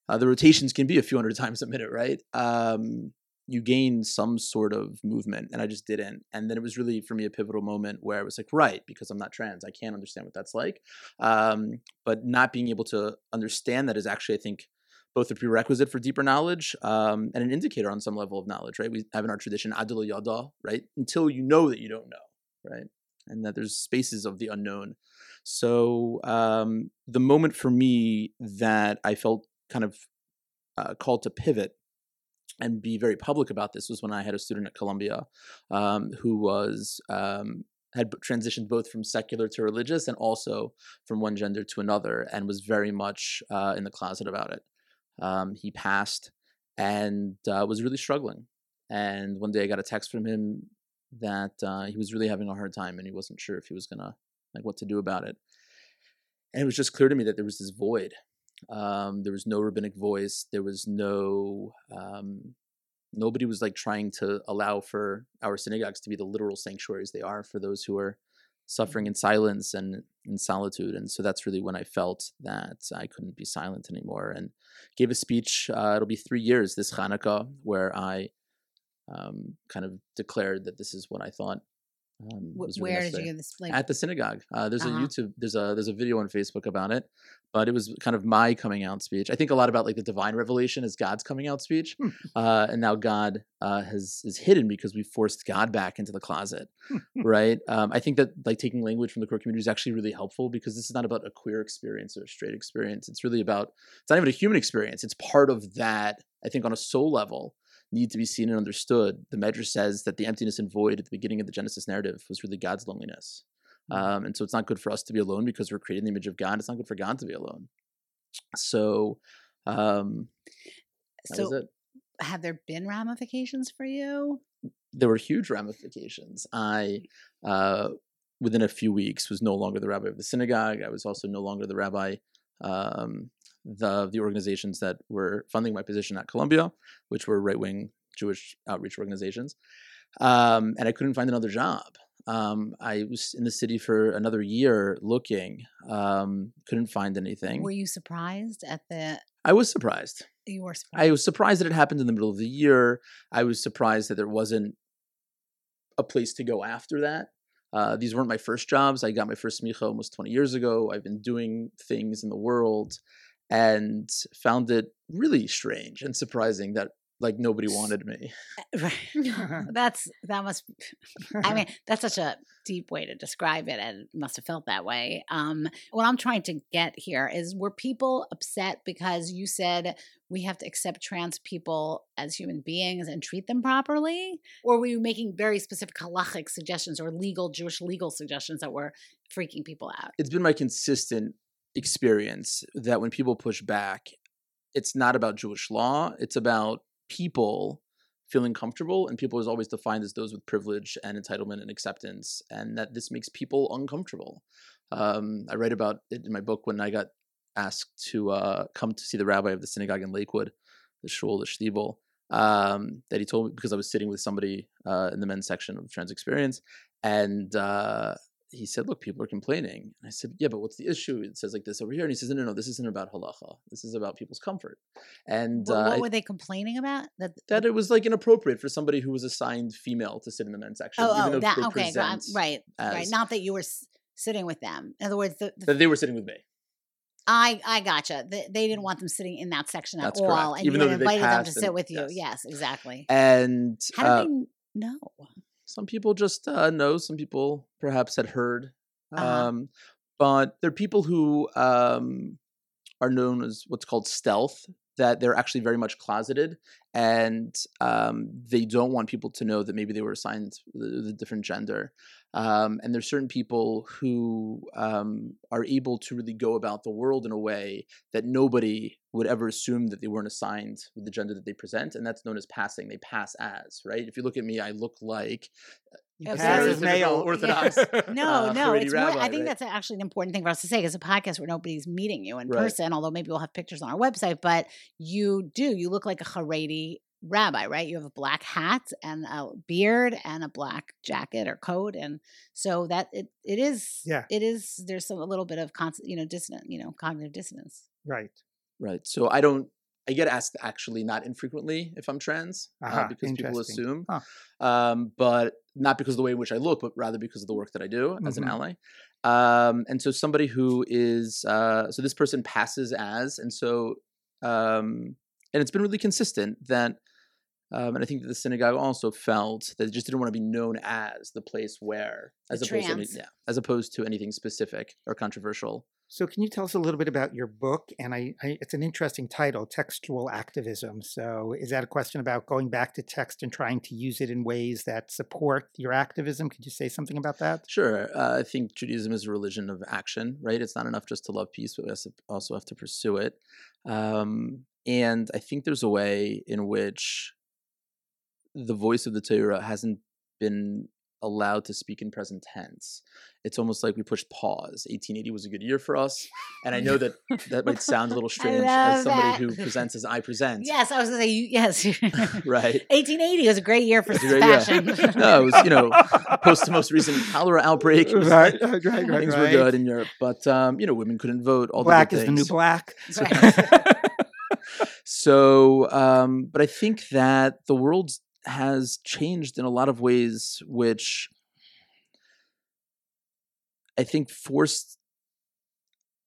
uh, the rotations can be a few hundred times a minute, right? Um, you gain some sort of movement and i just didn't and then it was really for me a pivotal moment where i was like right because i'm not trans i can't understand what that's like um, but not being able to understand that is actually i think both a prerequisite for deeper knowledge um, and an indicator on some level of knowledge right? We have in our tradition adil yada right? Until you know that you don't know right? And that there's spaces of the unknown. So um, the moment for me that i felt kind of uh, called to pivot and be very public about this was when I had a student at Columbia um, who was um, had transitioned both from secular to religious and also from one gender to another, and was very much uh, in the closet about it. Um, he passed and uh, was really struggling. And one day I got a text from him that uh, he was really having a hard time and he wasn't sure if he was gonna like what to do about it. And it was just clear to me that there was this void um, there was no rabbinic voice. There was no um, nobody was like trying to allow for our synagogues to be the literal sanctuaries they are for those who are suffering in silence and in solitude. And so that's really when I felt that I couldn't be silent anymore. And gave a speech. Uh, it'll be three years this Hanukkah where I um, kind of declared that this is what I thought Um, Where did you give this? Like, at the synagogue. Uh, there's Uh-huh. a YouTube, there's a there's a video on Facebook about it, but it was kind of my coming out speech. I think a lot about like the divine revelation is God's coming out speech, Hmm. uh, and now God uh, has is hidden because we forced God back into the closet, Hmm. right? Um, I think that like taking language from the queer community is actually really helpful because this is not about a queer experience or a straight experience. It's really about it's not even a human experience. It's part of that. I think on a soul level need to be seen and understood. The Medrash says that the emptiness and void at the beginning of the Genesis narrative was really God's loneliness. Um, and so it's not good for us to be alone because we're creating the image of God. It's not good for God to be alone. So um, so have there been ramifications for you? There were huge ramifications. I, uh, within a few weeks, was no longer the rabbi of the synagogue. I was also no longer the rabbi um, the the organizations that were funding my position at Columbia, which were right wing Jewish outreach organizations, um, and I couldn't find another job. Um, I was in the city for another year looking, um, couldn't find anything. Were you surprised at the? I was surprised. You were surprised. I was surprised that it happened in the middle of the year. I was surprised that there wasn't a place to go after that. Uh, these weren't my first jobs. I got my first smicha almost 20 years ago. I've been doing things in the world and found it really strange and surprising that like nobody wanted me. Right. that's that must. I mean, that's such a deep way to describe it, and must have felt that way. Um, what I'm trying to get here is: were people upset because you said we have to accept trans people as human beings and treat them properly, or were you making very specific halachic suggestions or legal Jewish legal suggestions that were freaking people out? It's been my consistent experience that when people push back, it's not about Jewish law, it's about people feeling comfortable and people is always defined as those with privilege and entitlement and acceptance and that this makes people uncomfortable. Um, i write about it in my book when i got asked to uh, come to see the rabbi of the synagogue in lakewood the shul the shtibel um, that he told me because i was sitting with somebody uh, in the men's section of trans experience and uh, he said, "Look, people are complaining." And I said, "Yeah, but what's the issue?" It says like this over here, and he says, "No, no, no. This isn't about halacha. This is about people's comfort." And What, uh, were they complaining about? That that it was like inappropriate for somebody who was assigned female to sit in the men's section, oh, oh that okay, right, right. Not that you were s- sitting with them. In other words, the, the that they were sitting with me. I I gotcha. They, they didn't want them sitting in that section at That's all, correct. and Even you though had they invited them to sit and- with you. yes. Yes, exactly. And How uh, do they know? Some people just uh, know. Some people perhaps had heard. Uh-huh. Um, but there are people who um, are known as what's called stealth. That they're actually very much closeted, and um, they don't want people to know that maybe they were assigned the, the different gender. Um, and there's certain people who um, are able to really go about the world in a way that nobody would ever assume that they weren't assigned with the gender that they present, and that's known as passing. They pass as, right? If you look at me, I look like You pass as male. Orthodox. No, uh, no, Haredi it's more. I think right? that's actually an important thing for us to say. It's a podcast where nobody's meeting you in Right. person, although maybe we'll have pictures on our website. But you do. You look like a Haredi rabbi, right? You have a black hat and a beard and a black jacket or coat, and so that it it is. Yeah. it is. There's some a little bit of con- you know dissonant, you know, cognitive dissonance. Right. Right. So I don't. I get asked actually not infrequently if I'm trans uh, Uh-huh, because people assume, Huh. um, but not because of the way in which I look, but rather because of the work that I do as an Mhm. ally. Um, and so somebody who is uh, so this person passes as, and so um, and it's been really consistent that. Um, and I think that the synagogue also felt that it just didn't want to be known as the place where, as The opposed to any, yeah, as opposed to anything specific or controversial. So, can you tell us a little bit about your book? And I, I, it's an interesting title, Textual Activism. So, is that a question about going back to text and trying to use it in ways that support your activism? Could you say something about that? Sure. Uh, I think Judaism is a religion of action, right? It's not enough just to love peace, but we also- have to pursue it. Um, and I think there's a way in which the voice of the Torah hasn't been allowed to speak in present tense. It's almost like we pushed pause. 1880 was a good year for us. And I know that that might sound a little strange as somebody that. who presents as I present. Yes, I was going to say you- yes. Right. 1880 was a great year for It's a great year. fashion. No, it was, you know, post the most recent cholera outbreak. It was Right, right, right, right, things were good in Europe, but um, you know, women couldn't vote. All Black the is good the new things. black. Right. So, um, but I think that the world has changed in a lot of ways, which I think, forced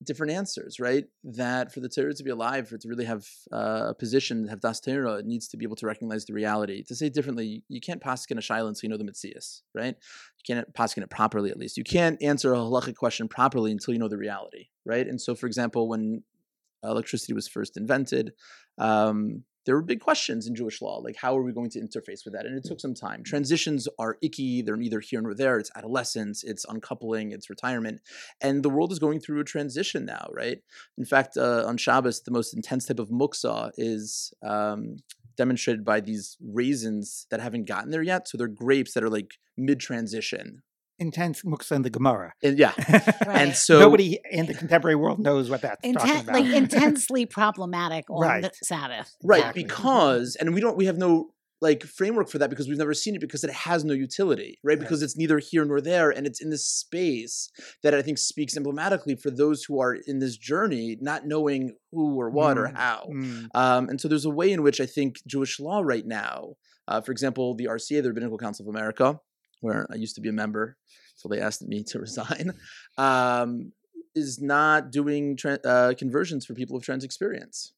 different answers, right? That for the Torah to be alive, for it to really have uh, a position, have das Torah, it needs to be able to recognize the reality. To say differently, you can't paskin a shaila until you know the mitzias, right? You can't paskin it properly, at least. You can't answer a halachic question properly until you know the reality, right? And so, for example, when electricity was first invented, um, there were big questions in Jewish law, like how are we going to interface with that? And it took some time. Transitions are icky, they're neither here nor there. It's adolescence, it's uncoupling, it's retirement. And the world is going through a transition now, right? In fact, uh, on Shabbos, the most intense type of muksa is um, demonstrated by these raisins that haven't gotten there yet. So they're grapes that are like mid transition, intense muksa in the Gemara. And, yeah. Right. And so Nobody in the contemporary world knows what that's talking Inten- about. like intensely problematic on Right. the Sabbath. right Exactly. because and we don't we have no like framework for that because we've never seen it because it has no utility right Right. because it's neither here nor there and it's in this space that i think speaks emblematically for those who are in this journey not knowing who or what or Mm, how Mm. um, and so there's a way in which i think jewish law right now uh, for example the rca the rabbinical council of america where i used to be a member until they asked me to resign um, is not doing tran uh, conversions for people of trans experience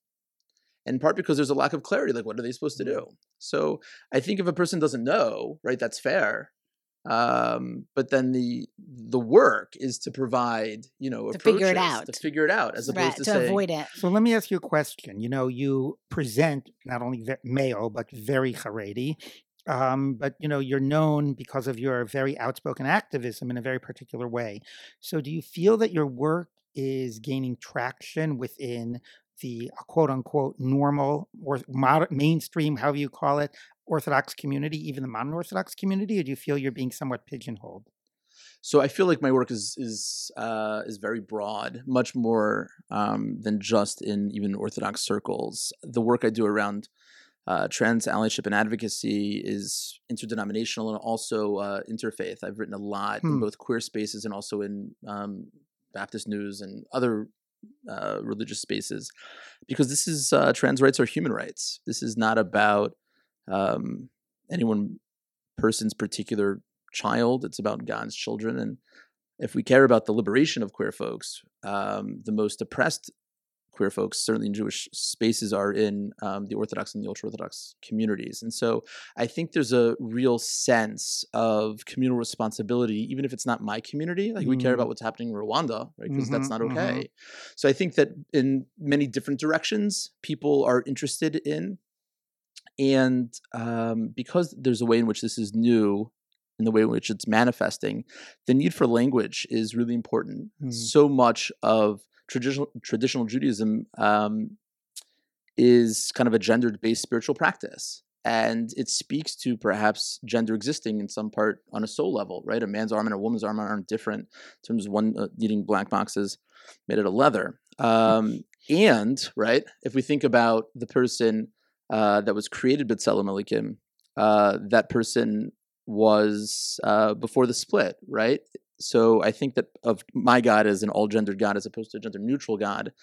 in part because there's a lack of clarity like what are they supposed to do so i think if a person doesn't know right that's fair um, but then the the work is to provide you know To figure it out. to figure it out as opposed Right, to, to saying avoid it. So let me ask you a question. You know, you present not only ve- male but very Haredi, um, but you know you're known because of your very outspoken activism in a very particular way. So do you feel that your work is gaining traction within the uh, quote unquote normal or moder- mainstream, however you call it, Orthodox community, even the modern Orthodox community, or do you feel you're being somewhat pigeonholed? So I feel like my work is is uh, is very broad, much more um, than just in even Orthodox circles. The work I do around uh, trans allyship and advocacy is interdenominational and also uh, interfaith. I've written a lot in Hmm. both queer spaces and also in um, Baptist news and other uh, religious spaces, because this is uh, trans rights are human rights. This is not about um, anyone person's particular child. It's about God's children. And if we care about the liberation of queer folks, um, the most oppressed queer folks, certainly in Jewish spaces, are in um, the Orthodox and the ultra Orthodox communities. And so I think there's a real sense of communal responsibility, even if it's not my community. Like we care Mm. about what's happening in Rwanda, right? Because that's Mhm, not mhm. okay. So I think that in many different directions, people are interested in. And um, because there's a way in which this is new, in the way in which it's manifesting, the need for language is really important. Mm. So much of traditional traditional Judaism um, is kind of a gendered based spiritual practice. And it speaks to perhaps gender existing in some part on a soul level, right? A man's arm and a woman's arm aren't different in terms of one uh, needing black boxes made out of leather. Um, and, right, if we think about the person uh, that was created B'Tselem Elokim, uh, that person was uh, before the split, right? So I think that of my God as an all gendered God as opposed to a gender neutral God,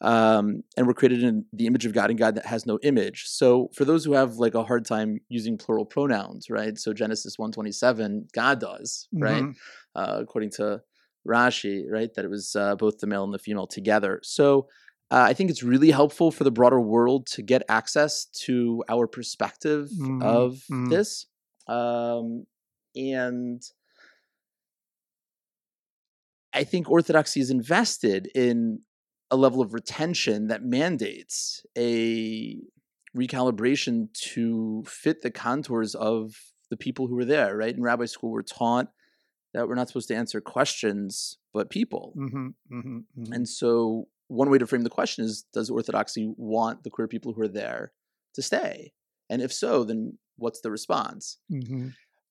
um, and we're created in the image of God and God that has no image. So for those who have like a hard time using plural pronouns, right? So Genesis one twenty seven, God does, right? Mhm. Uh, according to Rashi, right? That it was uh, both the male and the female together. So uh, I think it's really helpful for the broader world to get access to our perspective Mhm, of mhm. this. Um, and I think Orthodoxy is invested in a level of retention that mandates a recalibration to fit the contours of the people who were there, right? In rabbi school, we're taught that we're not supposed to answer questions, but people. Mhm, mhm, mhm. And so, one way to frame the question is Does Orthodoxy want the queer people who are there to stay? And if so, then what's the response?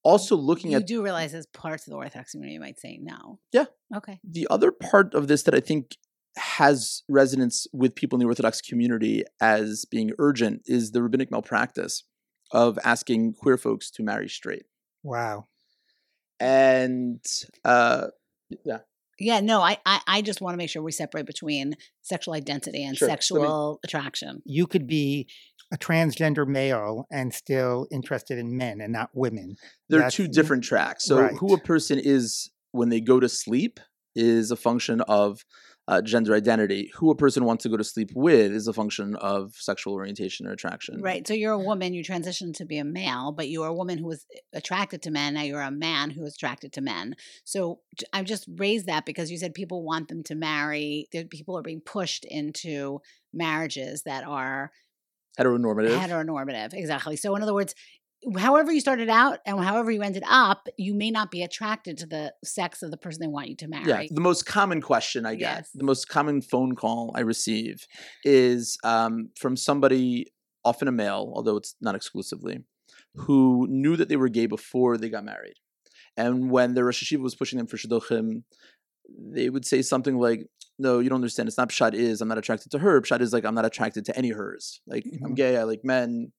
Also, looking You at You do realize as parts of the Orthodox community, you might say no. Yeah. Okay. the other part of this that I think has resonance with people in the Orthodox community as being urgent is the rabbinic malpractice of asking queer folks to marry straight. Wow. And uh, yeah, Yeah, no, I, I, I just want to make sure we separate between sexual identity and Sure. Let me- sexual attraction. You could be a transgender male and still interested in men and not women. they're That's- two different tracks. So, right. who a person is when they go to sleep is a function of uh, gender identity. Who a person wants to go to sleep with is a function of sexual orientation or attraction. Right. So you're a woman, you transitioned to be a male, but you were a woman who was attracted to men. Now you're a man who is attracted to men. So I've just raised that because you said people want them to marry. People are being pushed into marriages that are heteronormative. Heteronormative, exactly. So in other words, however you started out and however you ended up, you may not be attracted to the sex of the person they want you to marry. Yeah, the most common question I get, yes. the most common phone call I receive is um, from somebody, often a male, although it's not exclusively, who knew that they were gay before they got married. And when the Rosh Yeshiva was pushing them for Shidduchim, they would say something like, no, you don't understand. It's not Pshat is, I'm not attracted to her. Pshat is like, I'm not attracted to any hers. Like, mm-hmm. I'm gay, I like men,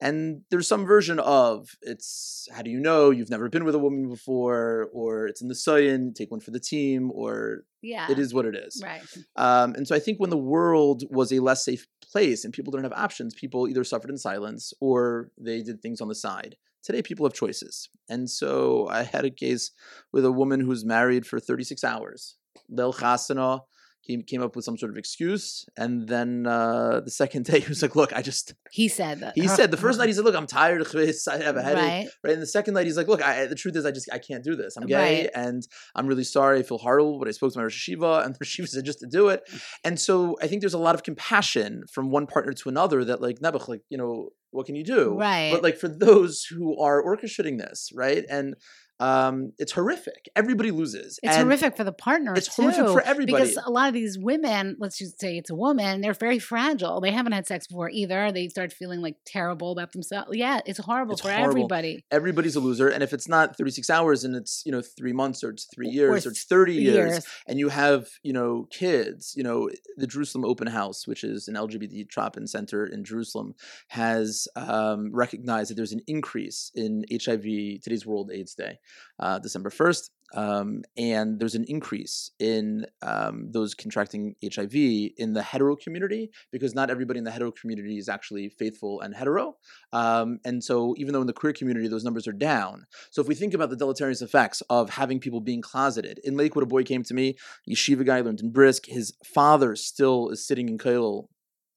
and there's some version of it's how do you know? You've never been with a woman before or it's in the Sayin, take one for the team or yeah. it is what it is. Right. Um, and so i think when the world was a less safe place and people didn't have options people either suffered in silence or they did things on the side. Today people have choices. And so i had a case with a woman who's married for 36 hours. Lel Chasana, he came up with some sort of excuse, and then uh, the second day he was like, "Look, I just." He said that. He said the first night he said, "Look, I'm tired of this. I have a headache." Right. right. And the second night he's like, "Look, I, the truth is, I just I can't do this. I'm gay, right. and I'm really sorry. I feel horrible, but I spoke to my Rosh Yeshiva, and the Rosh Yeshiva said just to do it." And so I think there's a lot of compassion from one partner to another that like Nebuch, like you know, what can you do? Right. But like for those who are orchestrating this, right, and um, it's horrific. Everybody loses. It's and horrific for the partner. It's too, horrific for everybody because a lot of these women, let's just say it's a woman, they're very fragile. They haven't had sex before either. They start feeling like terrible about themselves. Yeah, it's horrible it's for horrible. everybody. Everybody's a loser, and if it's not thirty six hours and it's you know three months or it's three years or, or it's thirty years, years, and you have you know kids, you know the Jerusalem Open House, which is an LGBT drop-in center in Jerusalem, has um, recognized that there's an increase in HIV. Today's World AIDS Day uh, December 1st. Um, and there's an increase in um, those contracting HIV in the hetero community because not everybody in the hetero community is actually faithful and hetero. Um, and so, even though in the queer community those numbers are down, so if we think about the deleterious effects of having people being closeted, in Lakewood, a boy came to me, yeshiva guy learned in Brisk. His father still is sitting in Kollel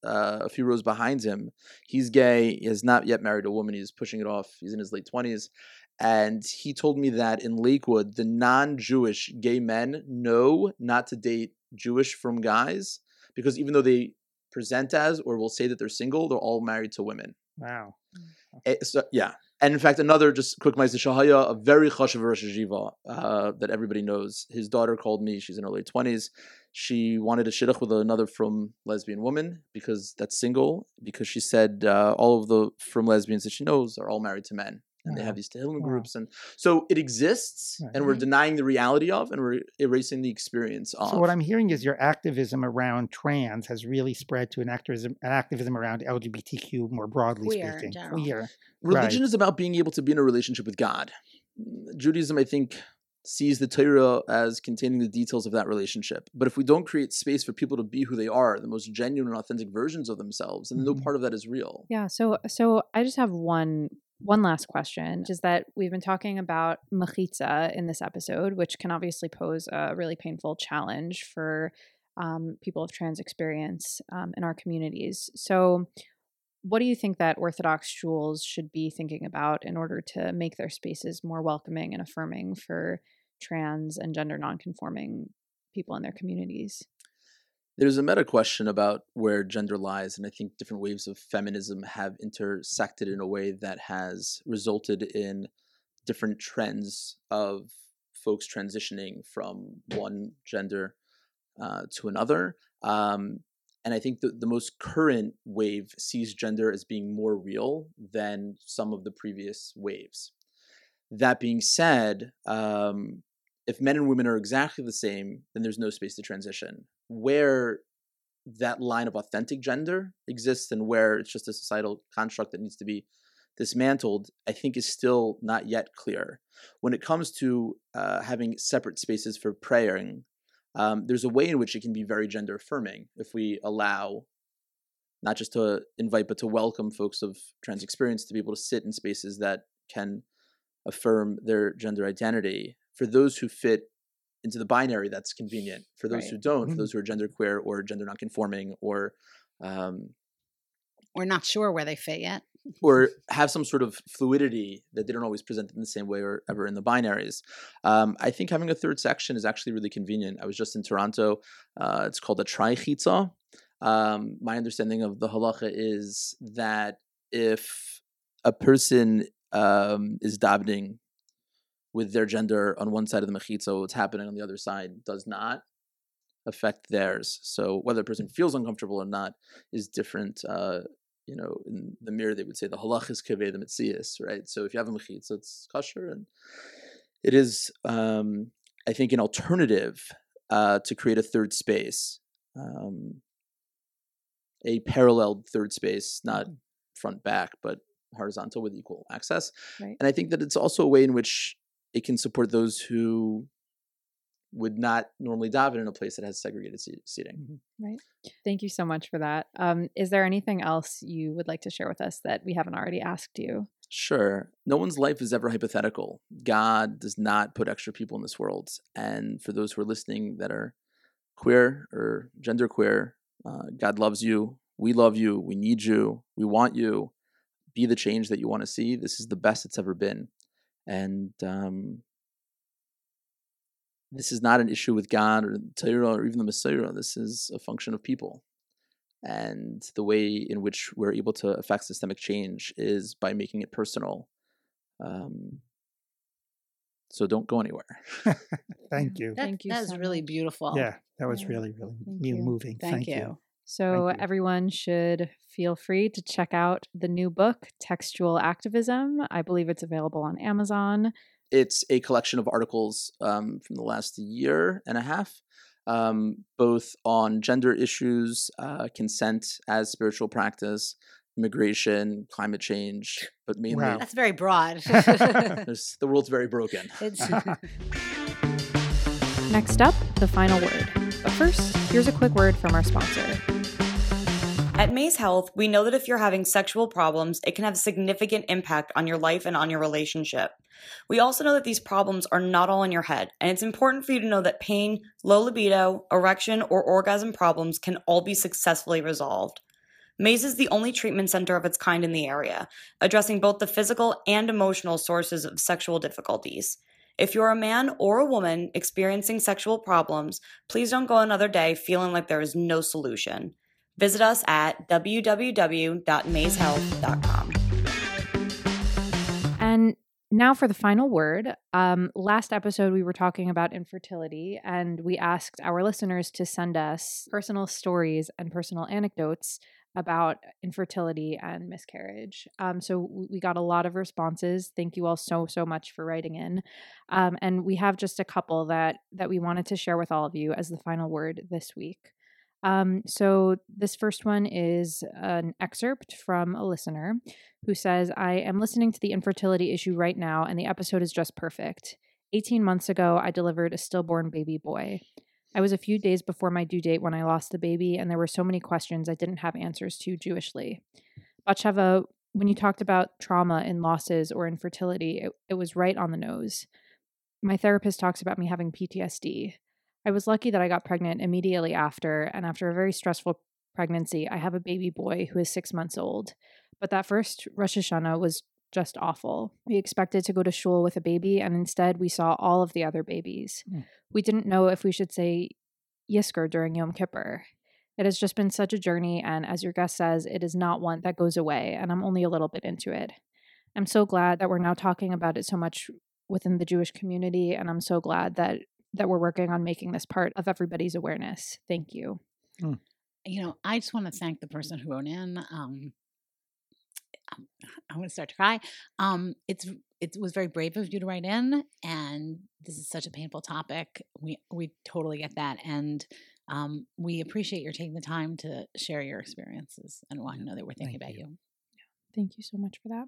uh, a few rows behind him. He's gay. He has not yet married a woman. He's pushing it off. He's in his late 20s. And he told me that in Lakewood, the non Jewish gay men know not to date Jewish from guys because even though they present as or will say that they're single, they're all married to women. Wow. Eh, so, yeah. And in fact, another just quick Ma'aseh Shahaya, a very chashav Rosh Yeshiva uh, that everybody knows. His daughter called me. She's in her late 20s. She wanted a shidduch with another from lesbian woman because that's single, because she said uh, all of the from lesbians that she knows are all married to men and they have these Tehillim wow. groups, and so it exists, right. and we're denying the reality of, and we're erasing the experience of. So what I'm hearing is your activism around trans has really spread to an activism, an activism around LGBTQ more broadly Queer, speaking. Queer. Religion right. is about being able to be in a relationship with God. Judaism, I think, sees the Torah as containing the details of that relationship. But if we don't create space for people to be who they are, the most genuine and authentic versions of themselves, then mm-hmm. no part of that is real. Yeah. So, so I just have one one last question is that we've been talking about mechitza in this episode, which can obviously pose a really painful challenge for um, people of trans experience um, in our communities. So, what do you think that Orthodox shuls should be thinking about in order to make their spaces more welcoming and affirming for trans and gender nonconforming people in their communities? There's a meta question about where gender lies, and I think different waves of feminism have intersected in a way that has resulted in different trends of folks transitioning from one gender uh, to another. Um, and I think the, the most current wave sees gender as being more real than some of the previous waves. That being said, um, if men and women are exactly the same, then there's no space to transition. Where that line of authentic gender exists and where it's just a societal construct that needs to be dismantled, I think is still not yet clear. When it comes to uh, having separate spaces for praying, um, there's a way in which it can be very gender affirming if we allow not just to invite but to welcome folks of trans experience to be able to sit in spaces that can affirm their gender identity for those who fit into the binary that's convenient for those Right. who don't, for Mhm. those who are genderqueer or gender nonconforming or um, We're not sure where they fit yet. or have some sort of fluidity that they don't always present in the same way or ever in the binaries. Um, I think having a third section is actually really convenient. I was just in Toronto. Uh, it's called a trichitza. Um, my understanding of the halacha is that if a person um, is davening with their gender on one side of the mechitza, what's happening on the other side does not affect theirs. So whether a person feels uncomfortable or not is different. Uh, you know, in the mirror they would say the halach is kaveh the mitzias, right? So if you have a mechitza, it's kosher, and it is, um, I think, an alternative uh, to create a third space, um, a parallel third space, not front back, but horizontal with equal access. Right. And I think that it's also a way in which it can support those who would not normally daven in a place that has segregated seating. Right. Thank you so much for that. Um, is there anything else you would like to share with us that we haven't already asked you? Sure. No one's life is ever hypothetical. God does not put extra people in this world. And for those who are listening that are queer or genderqueer, uh, God loves you. We love you. We need you. We want you. Be the change that you want to see. This is the best it's ever been. And um, this is not an issue with God or the Torah or even the Messiah. This is a function of people. And the way in which we're able to affect systemic change is by making it personal. Um, so don't go anywhere. Thank you. That, Thank you That so really much. beautiful. Yeah, that was Yeah. really, really Thank mu- you. moving. Thank, you. So everyone should feel free to check out the new book, Textual Activism. I believe it's available on Amazon. It's a collection of articles um, from the last year and a half, um, both on gender issues, uh, consent as spiritual practice, immigration, climate change, but mainly Wow. That's very broad. the world's very broken. Next up, the final word. But first, here's a quick word from our sponsor. At Maze Health, we know that if you're having sexual problems, it can have a significant impact on your life and on your relationship. We also know that these problems are not all in your head, and it's important for you to know that pain, low libido, erection, or orgasm problems can all be successfully resolved. Maze is the only treatment center of its kind in the area, addressing both the physical and emotional sources of sexual difficulties. If you're a man or a woman experiencing sexual problems, please don't go another day feeling like there is no solution. Visit us at www.mazehealth.com. And now for the final word. Um, last episode, we were talking about infertility, and we asked our listeners to send us personal stories and personal anecdotes about infertility and miscarriage. Um, so we got a lot of responses. Thank you all so so much for writing in, um, and we have just a couple that that we wanted to share with all of you as the final word this week. Um, so this first one is an excerpt from a listener who says, I am listening to the infertility issue right now, and the episode is just perfect. 18 months ago, I delivered a stillborn baby boy. I was a few days before my due date when I lost the baby, and there were so many questions I didn't have answers to Jewishly. Batsheva, when you talked about trauma in losses or infertility, it, it was right on the nose. My therapist talks about me having PTSD. I was lucky that I got pregnant immediately after, and after a very stressful pregnancy, I have a baby boy who is six months old. But that first Rosh Hashanah was just awful. We expected to go to shul with a baby, and instead we saw all of the other babies. Mm. We didn't know if we should say Yisker during Yom Kippur. It has just been such a journey, and as your guest says, it is not one that goes away, and I'm only a little bit into it. I'm so glad that we're now talking about it so much within the Jewish community, and I'm so glad that that we're working on making this part of everybody's awareness. Thank you. you know, I just want to thank the person who wrote in. Um, I'm- I'm going to start to cry. Um, it's it was very brave of you to write in, and this is such a painful topic. We we totally get that, and um, we appreciate your taking the time to share your experiences and want to know that we're thinking Thank about you. you. Thank you so much for that.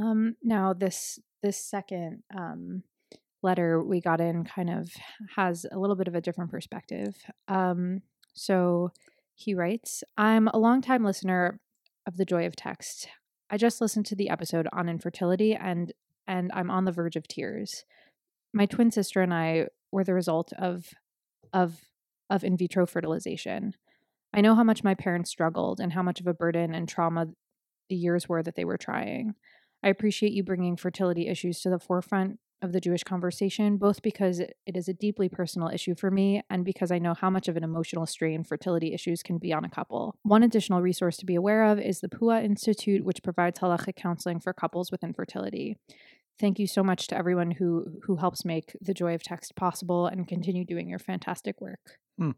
Um, now this this second um, letter we got in kind of has a little bit of a different perspective. Um, so he writes, "I'm a longtime listener of the Joy of Text. I just listened to the episode on infertility, and and I'm on the verge of tears. My twin sister and I were the result of of of in vitro fertilization. I know how much my parents struggled and how much of a burden and trauma the years were that they were trying. I appreciate you bringing fertility issues to the forefront of the Jewish conversation, both because it is a deeply personal issue for me and because I know how much of an emotional strain fertility issues can be on a couple. One additional resource to be aware of is the Pua Institute, which provides halachic counseling for couples with infertility. Thank you so much to everyone who who helps make the joy of text possible and continue doing your fantastic work. Hmm.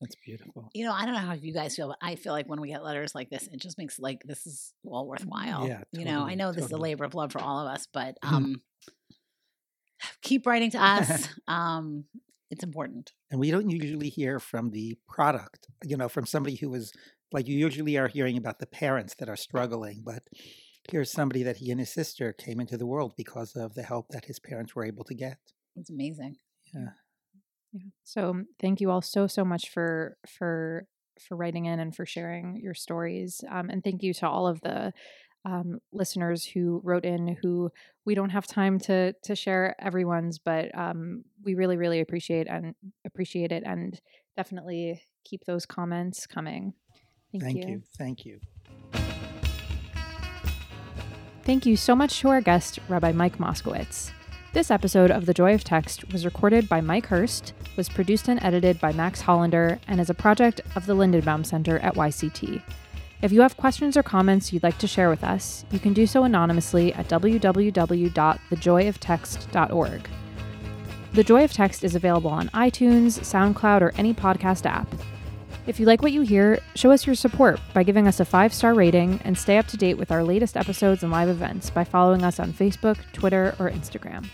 That's beautiful. You know, I don't know how you guys feel, but I feel like when we get letters like this, it just makes like this is all worthwhile. Yeah, You know, I totally, know this is a labor of love for all of us, but Mhm. um keep writing to us. um it's important. And we don't usually hear from the product, you know, from somebody who is like you usually are hearing about the parents that are struggling, but here's somebody that he and his sister came into the world because of the help that his parents were able to get. It's amazing. Yeah. Yeah. So thank you all so so much for for for writing in and for sharing your stories. Um, and thank you to all of the um, listeners who wrote in who we don't have time to to share everyone's, but um, we really really appreciate and appreciate it and definitely keep those comments coming. Thank, Thank you. Thank you. Thank you so much to our guest, Rabbi Mike Moskowitz. This episode of The Joy of Text was recorded by Mike Hurst, was produced and edited by Max Hollander, and is a project of the Lindenbaum Center at YCT. If you have questions or comments you'd like to share with us, you can do so anonymously at www.thejoyoftext.org. The Joy of Text is available on iTunes, SoundCloud, or any podcast app. If you like what you hear, show us your support by giving us a five star rating and stay up to date with our latest episodes and live events by following us on Facebook, Twitter, or Instagram.